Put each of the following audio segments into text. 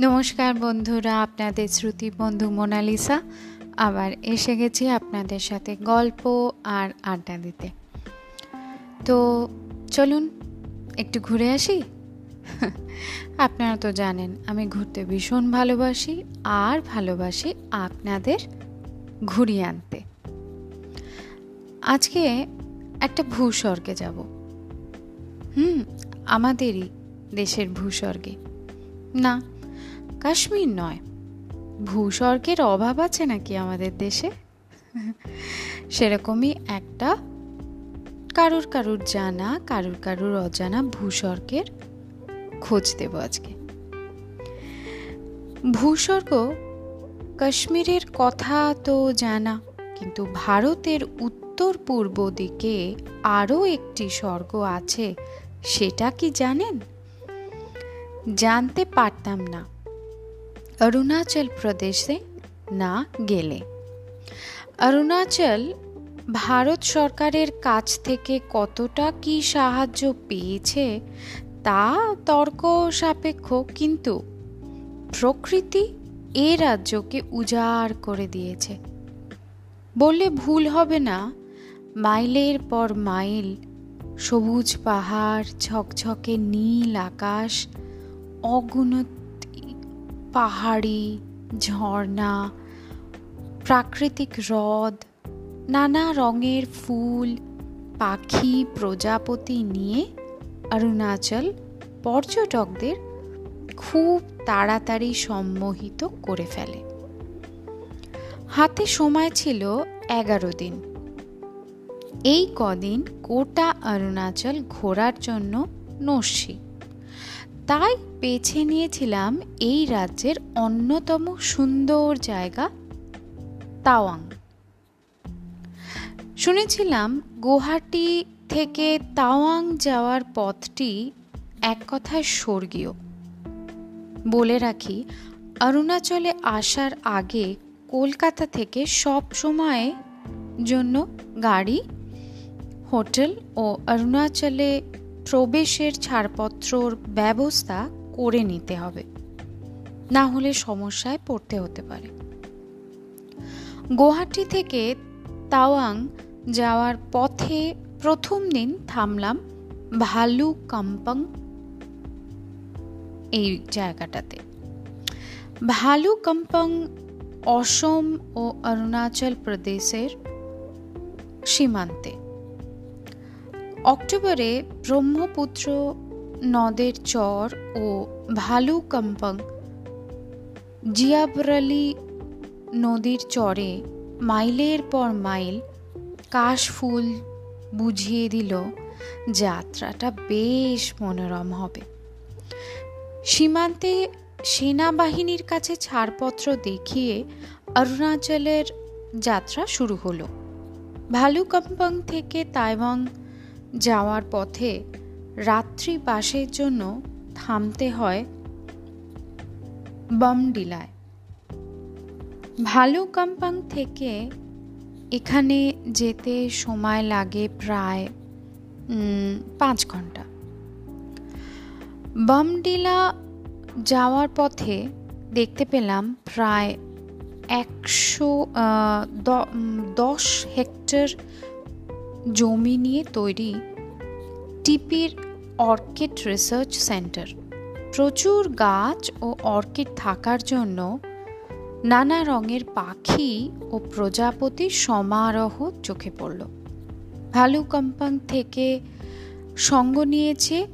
নমস্কার বন্ধুরা, আপনাদের শ্রুতি বন্ধু মোনালিসা। আবার এসে গেছি আপনাদের সাথে গল্প আর আড্ডা দিতে। তো চলুন, একটু ঘুরে আসি? আপনারা তো জানেন, আমি ঘুরতে ভীষণ ভালোবাসি আর ভালোবাসি আপনাদের ঘুরিয়ে আনতে। আজকে একটা ভূস্বর্গে যাব। হুম, আমাদেরই দেশের ভূস্বর্গে। না কাশ্মীর নয়। ভূস্বর্গের অভাব আছে নাকি আমাদের দেশে? সেরকমই একটা। কারুর কারুর জানা, কারুর কারুর অজানা ভূস্বর্গের খোঁজ দেব আজকে। ভূস্বর্গ কাশ্মীরের কথা তো জানা, কিন্তু ভারতের উত্তর পূর্ব দিকে আরও একটি স্বর্গ আছে, সেটা কি জানেন? জানতে পারতাম না। অরুণাচল প্রদেশে না গেলে অরুণাচল ভারত সরকারের কাছ থেকে কতটা কি সাহায্য পেয়েছে তা তর্ক সাপেক্ষ, কিন্তু প্রকৃতি এ রাজ্যকে উজাড় করে দিয়েছে। বললে ভুল হবে না, মাইলের পর মাইল, সবুজ পাহাড়, ঝকঝকে নীল আকাশ, অগুণত পাহাড়ি, ঝর্ণা, প্রাকৃতিক হ্রদ, নানা রঙের ফুল, পাখি, প্রজাপতি নিয়ে অরুণাচল পর্যটকদের খুব তাড়াতাড়ি সম্মোহিত করে ফেলে। হাতে সময় ছিল এগারো দিন। এই কদিন গোটা অরুণাচল ঘোরার জন্য নস্যি। তাই বেছে নিয়েছিলাম এই রাজ্যের অন্যতম সুন্দর জায়গা, তাওয়াং। শুনেছিলাম গুয়াহাটি থেকে তাওয়াং যাওয়ার পথটি এক কথায় স্বর্গীয়। বলে রাখি, অরুণাচলে আসার আগে কলকাতা থেকে সব সময় জন্য গাড়ি, হোটেল ও অরুণাচলে প্রবেশের ছাড়পত্রর ব্যবস্থা করে নিতে হবে। না হলে সমস্যায় পড়তে হতে পারে। গুয়াহাটি থেকে তাওয়াং যাওয়ার পথে প্রথম দিন থামলাম ভালু কাম্পাং এই জায়গাটাতে। ভালু কাম্পাং অসম ও অরুণাচল প্রদেশের সীমান্তে। অক্টোবরে ব্রহ্মপুত্র, নদের চর ও ভালুকম্পং জিয়াবরালি নদীর চরে মাইলের পর মাইল কাশফুল বুঝিয়ে দিল, যাত্রাটা বেশ মনোরম হবে। সীমান্তে সেনাবাহিনীর কাছে ছাড়পত্র দেখিয়ে অরুণাচলের যাত্রা শুরু হলো। ভালুকম্পং থেকে তাইওয়াং যাওয়ার পথে রাত্রি বাসের জন্য থামতে হয় বমডিলায়। ভালো কাম্পাং থেকে এখানে যেতে সময় লাগে প্রায় পাঁচ ঘণ্টা। বমডিলা যাওয়ার পথে দেখতে পেলাম প্রায় একশো দশ হেক্টর জমি নিয়ে তৈরি টিপির অর্কিড রিসার্চ সেন্টার। প্রচুর গাছ ও অর্কিড থাকার জন্য নানা রঙের পাখি ও প্রজাপতি সমারোহ চোখে পড়ল। ভালুকম্পাং থেকে সঙ্গ নিয়েছে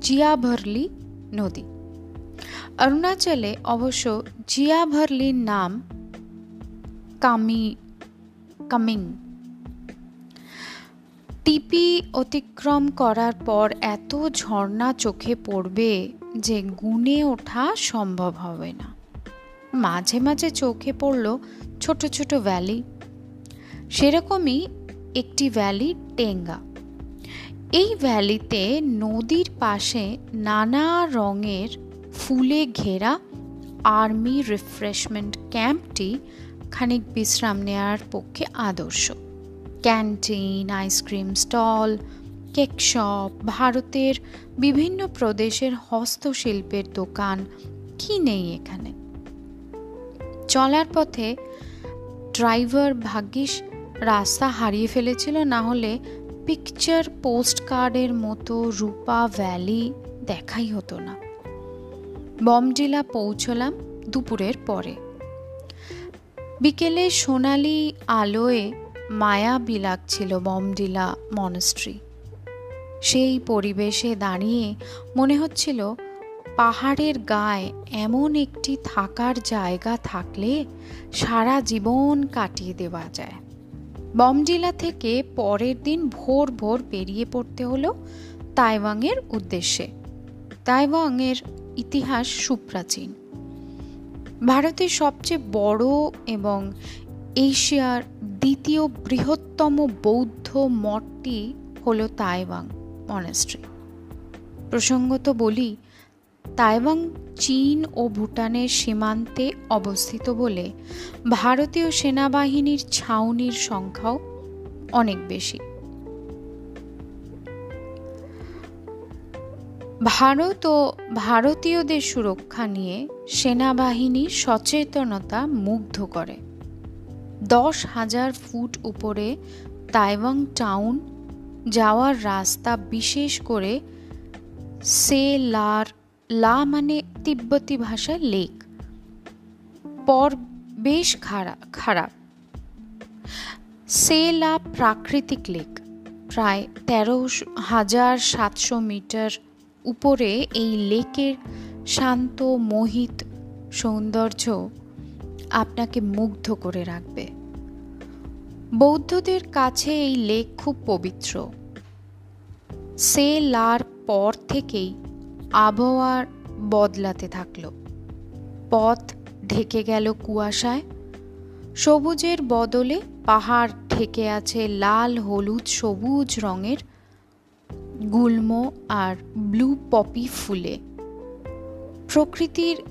জিয়াভরলি নদী। অরুণাচলে অবশ্য জিয়াভরলির নাম কামি কামিং। টিপি অতিক্রম করার পর এত ঝর্ণা চোখে পড়বে যে গুনে ওঠা সম্ভব হবে না। মাঝে মাঝে চোখে পড়ল ছোট ছোট ভ্যালি। সেরকমই একটি ভ্যালি টেঙ্গা। এই ভ্যালিতে নদীর পাশে নানা রঙের ফুলে ঘেরা আর্মি রিফ্রেশমেন্ট ক্যাম্পটি খানিক বিশ্রাম নেওয়ার পক্ষে আদর্শ। Canteen, ice cream stall, cake shop, ভারতের বিভিন্ন প্রদেশের হস্তশিল্পের দোকান। কি নেই এখানে? চলার পথে ড্রাইভার ভাগ্যিস রাস্তা হারিয়ে ফেলেছিল, না হলে পিকচার পোস্ট কার্ডের মতো রূপা ভ্যালি দেখাই হতো না। বমডিলা পৌঁছলাম দুপুরের পরে। বিকেলে সোনালি আলোয় মায়া ছিল বমডিলা মনস্ট্রি সেই পরিবেশে দাঁড়িয়ে মনে হচ্ছিল, পাহাড়ের গায়ে এমন একটি থাকার জায়গা থাকলে সারা জীবন কাটিয়ে দেওয়া যায়। বমডিলা থেকে পরের দিন ভোর ভোর বেরিয়ে পড়তে হলো তাইওয়াংয়ের উদ্দেশ্যে। তাইওয়াংয়ের ইতিহাস সুপ্রাচীন। ভারতের সবচেয়ে বড় এবং এশিয়ার দ্বিতীয় বৃহত্তম বৌদ্ধ মঠটি হল তাইওয়াং মনেস্ট্রি প্রসঙ্গত বলি, তাইওয়াং চীন ও ভুটানের সীমান্তে অবস্থিত বলে ভারতীয় সেনাবাহিনীর ছাউনির সংখ্যাও অনেক বেশি। ভারত ও ভারতীয়দের সুরক্ষা নিয়ে সেনাবাহিনীর সচেতনতা মুগ্ধ করে। দশ হাজার ফুট উপরে তাইওয়াং টাউন যাওয়ার রাস্তা বিশেষ করে সে লার, লা মানে তিব্বতী ভাষায় লেক। পর বেশ খারাপ খারাপ। সে লা প্রাকৃতিক লেক। প্রায় তেরো হাজার সাতশো মিটার উপরে এই লেকের শান্ত মোহিত সৌন্দর্য আপনাকে মুগ্ধ করে রাখবে। বৌদ্ধদের কাছে এই লেক খুব পবিত্র। সে লার পর থেকেই আবহাওয়ার বদলাতে থাকল। পথ ঢেকে গেল কুয়াশায়। সবুজের বদলে পাহাড় ঢেকে আছে লাল, হলুদ, সবুজ রঙের গুল্ম আর ব্লু পপি ফুলে। প্রকৃতির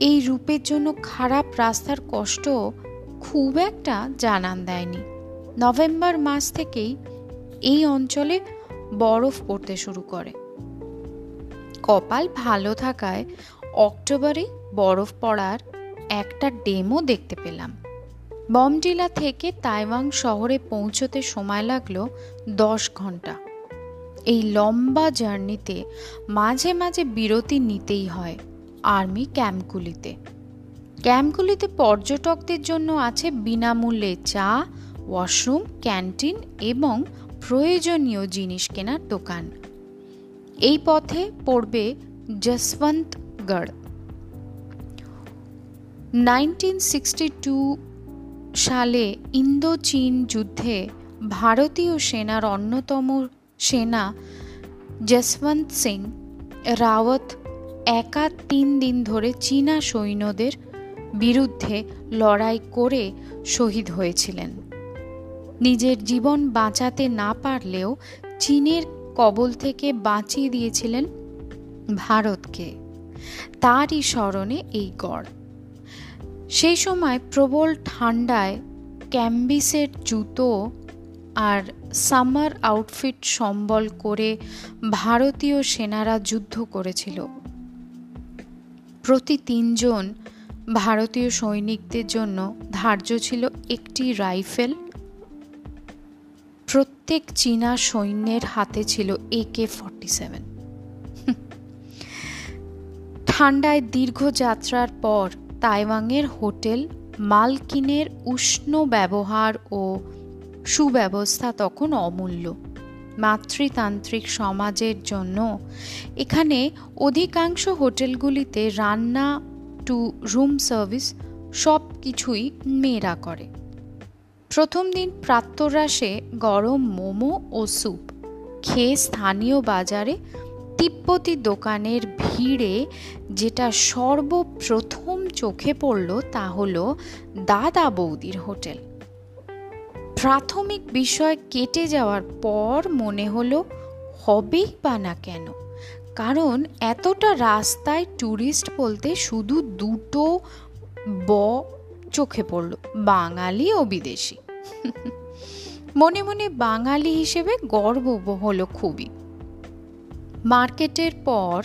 এই রূপের জন্য খারাপ রাস্তার কষ্ট খুব একটা জানান দেয়নি। নভেম্বর মাস থেকেই এই অঞ্চলে বরফ পড়তে শুরু করে। কপাল ভালো থাকায় অক্টোবরে বরফ পড়ার একটা ডেমো দেখতে পেলাম। বমডিলা থেকে তাইওয়াং শহরে পৌঁছতে সময় লাগল দশ ঘণ্টা। এই লম্বা জার্নিতে মাঝে মাঝে বিরতি নিতেই হয়। আর্মি ক্যাম্পগুলিতে। ক্যাম্পগুলিতে পর্যটকদের জন্য আছে বিনামূল্যে চা, ওয়াশরুম, ক্যান্টিন এবং প্রয়োজনীয় জিনিস কেনার দোকান। এই পথে পড়বে যশবন্তগড়। নাইনটিন সিক্সটি টু সালে ইন্দো চীন যুদ্ধে ভারতীয় সেনার অন্যতম সেনা যশবন্ত সিং রাওয়াত একা তিন দিন ধরে চীনা সৈন্যদের বিরুদ্ধে লড়াই করে শহীদ হয়েছিলেন। নিজের জীবন বাঁচাতে না পারলেও চীনের কবল থেকে বাঁচিয়ে দিয়েছিলেন ভারতকে। তারই স্মরণে এই গড়। সেই সময় প্রবল ঠান্ডায় ক্যাম্বিসের জুতো আর সামার আউটফিট সম্বল করে ভারতীয় সেনারা যুদ্ধ করেছিল। প্রতি তিনজন ভারতীয় সৈনিকদের জন্য ধার্য ছিল একটি রাইফেল। প্রত্যেক চীনা সৈন্যের হাতে ছিল এ কে ফর্টি সেভেন। ঠান্ডায় দীর্ঘ যাত্রার পর তাইওয়াংয়ের হোটেল মালকিনের উষ্ণ ব্যবহার ও সুব্যবস্থা তখন অমূল্য। মাতৃতান্ত্রিক সমাজের জন্য। এখানে অধিকাংশ হোটেলগুলিতে রান্না টু রুম সার্ভিস সব কিছুই মেয়েরা করে। প্রথম দিন প্রাত্যরাসে গরম মোমো ও স্যুপ। খেয়ে স্থানীয় বাজারে তিব্বতী দোকানের ভিড়ে যেটা সর্বপ্রথম চোখে পড়ল তা হল দাদা বৌদির হোটেল। প্রাথমিক বিষয় কেটে যাওয়ার পর মনে হলো, হবেই বা না কেন? কারণ এতটা রাস্তায় ট্যুরিস্ট বলতে শুধু দুটো ব চোখে পড়ল, বাঙালি ও বিদেশি। মনে মনে বাঙালি হিসেবে গর্ব হলো খুবই। মার্কেটের পর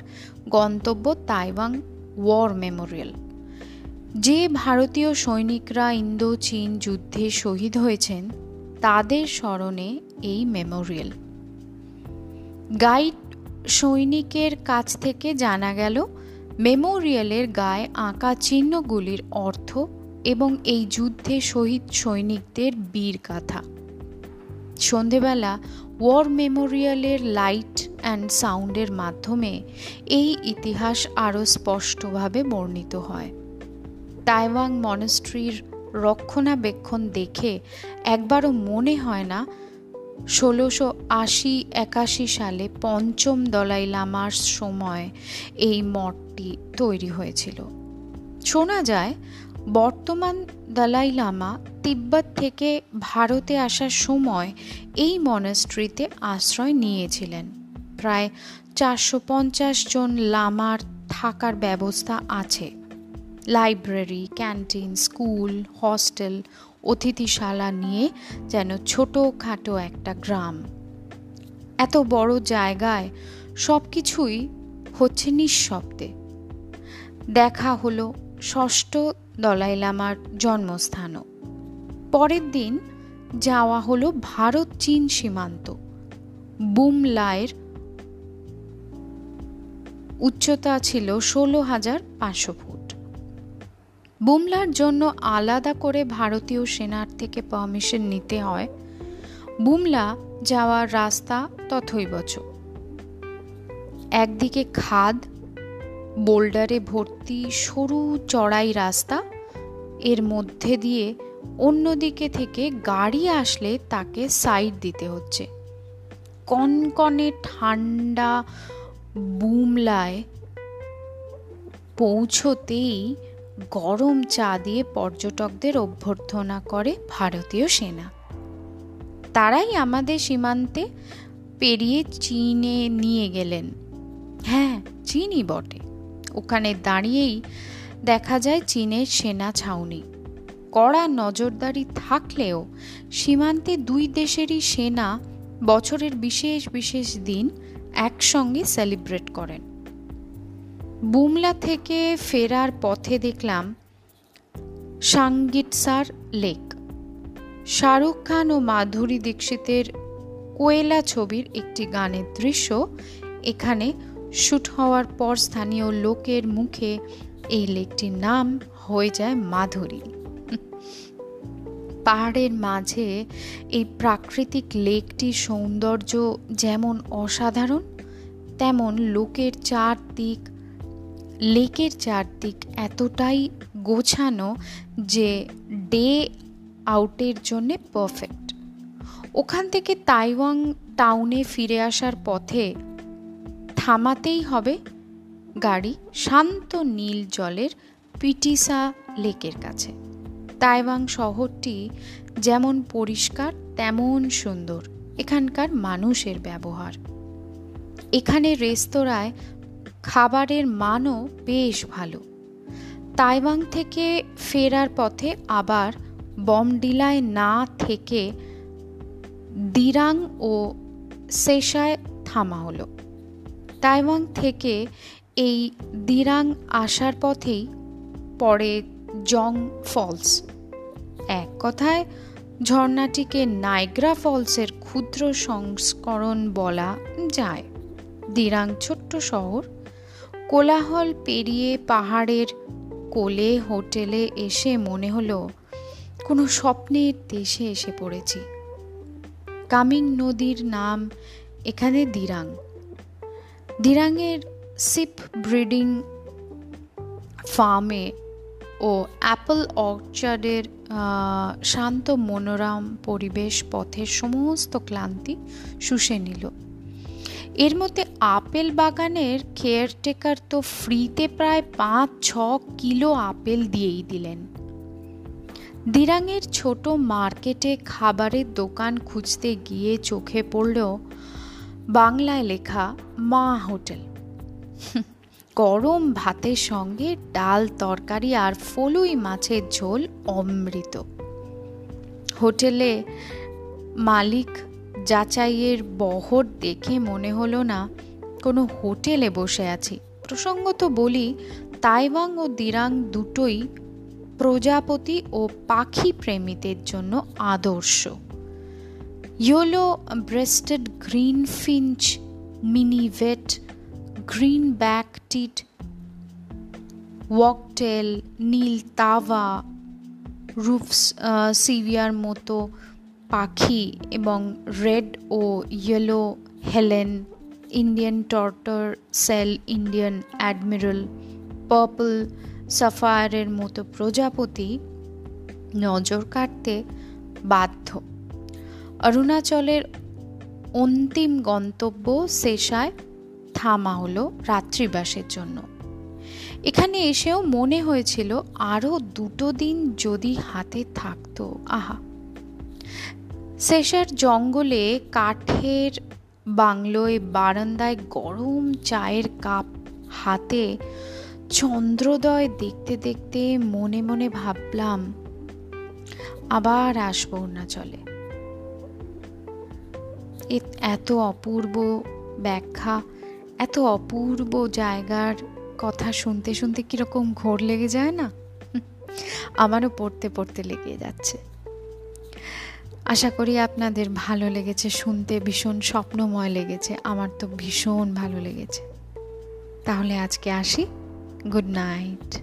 গন্তব্য তাইওয়াং ওয়ার মেমোরিয়াল। যে ভারতীয় সৈনিকরা ইন্দো চীন যুদ্ধে শহীদ হয়েছেন, তাদের স্মরণে এই মেমোরিয়াল। গাইড সৈনিকের কাছ থেকে জানা গেল, মেমোরিয়ালের গায়ে আঁকা চিহ্নগুলির অর্থ এবং এই যুদ্ধে শহীদ সৈনিকদের বীর গাথা। সন্ধেবেলা ওয়ার মেমোরিয়ালের লাইট অ্যান্ড সাউন্ডের মাধ্যমে এই ইতিহাস আরও স্পষ্টভাবে বর্ণিত হয়। তাইওয়াং মনস্ট্রির রক্ষণাবেক্ষণ দেখে একবারও মনে হয় না ষোলোশো আশি একাশি সালে পঞ্চম দলাই লামার সময় এই মঠটি তৈরি হয়েছিল। শোনা যায়, বর্তমান দালাই লামা তিব্বত থেকে ভারতে আসার সময় এই মনাস্ট্রিতে আশ্রয় নিয়েছিলেন। প্রায় চারশো পঞ্চাশ জন লামার থাকার ব্যবস্থা আছে। লাইব্রেরি ক্যান্টিন স্কুল হস্টেল অতিথিশালা নিয়ে যেন ছোটোখাটো একটা গ্রাম। এত বড় জায়গায় সব কিছুই হচ্ছে নিঃশব্দে। দেখা হলো ষষ্ঠ দলাই লামার জন্মস্থানও। পরের দিন যাওয়া হলো ভারত চীন সীমান্ত। বুমলায়ের উচ্চতা ছিল ষোলো হাজার পাঁচশো ফুট। বুমলার জন্য আলাদা করে ভারতীয় সেনার থেকে পারমিশন নিতে হয়। বুমলা যাওয়ার রাস্তা তথৈবচ একদিকে খাদ, বোল্ডারে ভর্তি সরু চড়াই রাস্তা, এর মধ্যে দিয়ে অন্যদিকে থেকে গাড়ি আসলে তাকে সাইড দিতে হচ্ছে। কনকনে ঠান্ডা বুমলায় পৌঁছতেই গরম চা দিয়ে পর্যটকদের অভ্যর্থনা করে ভারতীয় সেনা। তারাই আমাদের সীমান্তে পেরিয়ে চীনে নিয়ে গেলেন। হ্যাঁ চীনই বটে। ওখানে দাঁড়িয়েই দেখা যায় চীনের সেনা ছাউনি। কড়া নজরদারি থাকলেও সীমান্তে দুই দেশেরই সেনা বছরের বিশেষ বিশেষ দিন একসঙ্গে সেলিব্রেট করেন। বুমলা থেকে ফেরার পথে দেখলাম সাঙ্গিটসার লেক। শাহরুখ খান ও মাধুরী দীক্ষিতের কোয়েলা ছবির একটি গানের দৃশ্য এখানে শ্যুট হওয়ার পর স্থানীয় লোকের মুখে এই লেকটির নাম হয়ে যায় মাধুরী। পাহাড়ের মাঝে এই প্রাকৃতিক লেকটির সৌন্দর্য যেমন অসাধারণ, তেমন লোকের চারদিক লেকের চারদিক এতটাই গোছানো যে ডে আউটের জন্য পারফেক্ট। ওখান থেকে তাইওয়াং টাউনে ফিরে আসার পথে থামাতেই হবে গাড়ি শান্ত নীল জলের পিটিসা লেকের কাছে। তাইওয়াং শহরটি যেমন পরিষ্কার, তেমন সুন্দর। এখানকার মানুষের ব্যবহার। এখানে রেস্তোরাঁয় খাবারের মানও বেশ ভালো। তাইওয়াং থেকে ফেরার পথে আবার বমডিলায় না থেকে দিরাং ও সেশায় থামা হলো। তাইওয়াং থেকে এই দিরাং আসার পথেই পড়ে জং ফলস। এক কথায়, ঝর্ণাটিকে নাইগ্রা ফলসের ক্ষুদ্র সংস্করণ বলা যায়। দিরাং ছোট্ট শহর কোলাহল পেরিয়ে পাহাড়ের কোলে হোটেলে এসে মনে হলো, কোনো স্বপ্নের দেশে এসে পড়েছি। কামিং নদীর নাম এখানে দিরাং। দিরাংয়ের সিপ ব্রিডিং ফার্মে ও অ্যাপল অর্চার্ডের শান্ত মনোরম পরিবেশ পথের সমস্ত ক্লান্তি শুষে নিল। এর মধ্যে আপেল বাগানের কেয়ারটেকার তো ফ্রিতে প্রায় পাঁচ, ছ কিলো আপেল দিয়েই দিলেন। দিরাঙের ছোট মার্কেটে খাবারের দোকান খুঁজতে গিয়ে চোখে পড়লেও বাংলায় লেখা মা হোটেল। গরম ভাতের সঙ্গে ডাল তরকারি আর ফলুই মাছের ঝোল অমৃত। হোটেলে মালিক যাচাইয়ের বহর দেখে মনে হলো না কোনো হোটেলে বসে আছি। প্রসঙ্গত বলি, তাইওয়াং ও দিরাং দুটোই প্রজাপতি ও পাখি প্রেমীদের জন্য আদর্শ। Yellow breasted green finch minivet green back tit wagtail নীল তাওয়া, রুফস সিভিয়ার মতো পাখি এবং রেড ও yellow helen, Indian tortoiseshell, Indian admiral, purple সাফায়ারের মতো প্রজাপতি নজর কাটতে বাধ্য। অরুণাচলের অন্তিম গন্তব্য শেষায় থামা হলো রাত্রিবাসের জন্য। এখানে এসেও মনে হয়েছিল আরও দুটো দিন যদি হাতে থাকতো। আহা! শেষার জঙ্গলে কাঠের বাংলোয় বারান্দায় গরম চায়ের কাপ হাতে চন্দ্রোদয় দেখতে দেখতে মনে মনে ভাবলাম, আবার আসব চলে এত অপূর্ব ব্যাখ্যা, এত অপূর্ব জায়গার কথা শুনতে শুনতে কীরকম ঘোর লেগে যায় না? আমারও পড়তে পড়তে লেগে যাচ্ছে। আশা করি আপনাদের ভালো লেগেছে, শুনতে ভীষণ স্বপ্নময় লেগেছে, আমার তো ভীষণ ভালো লেগেছে। তাহলে আজকে আসি, গুড নাইট।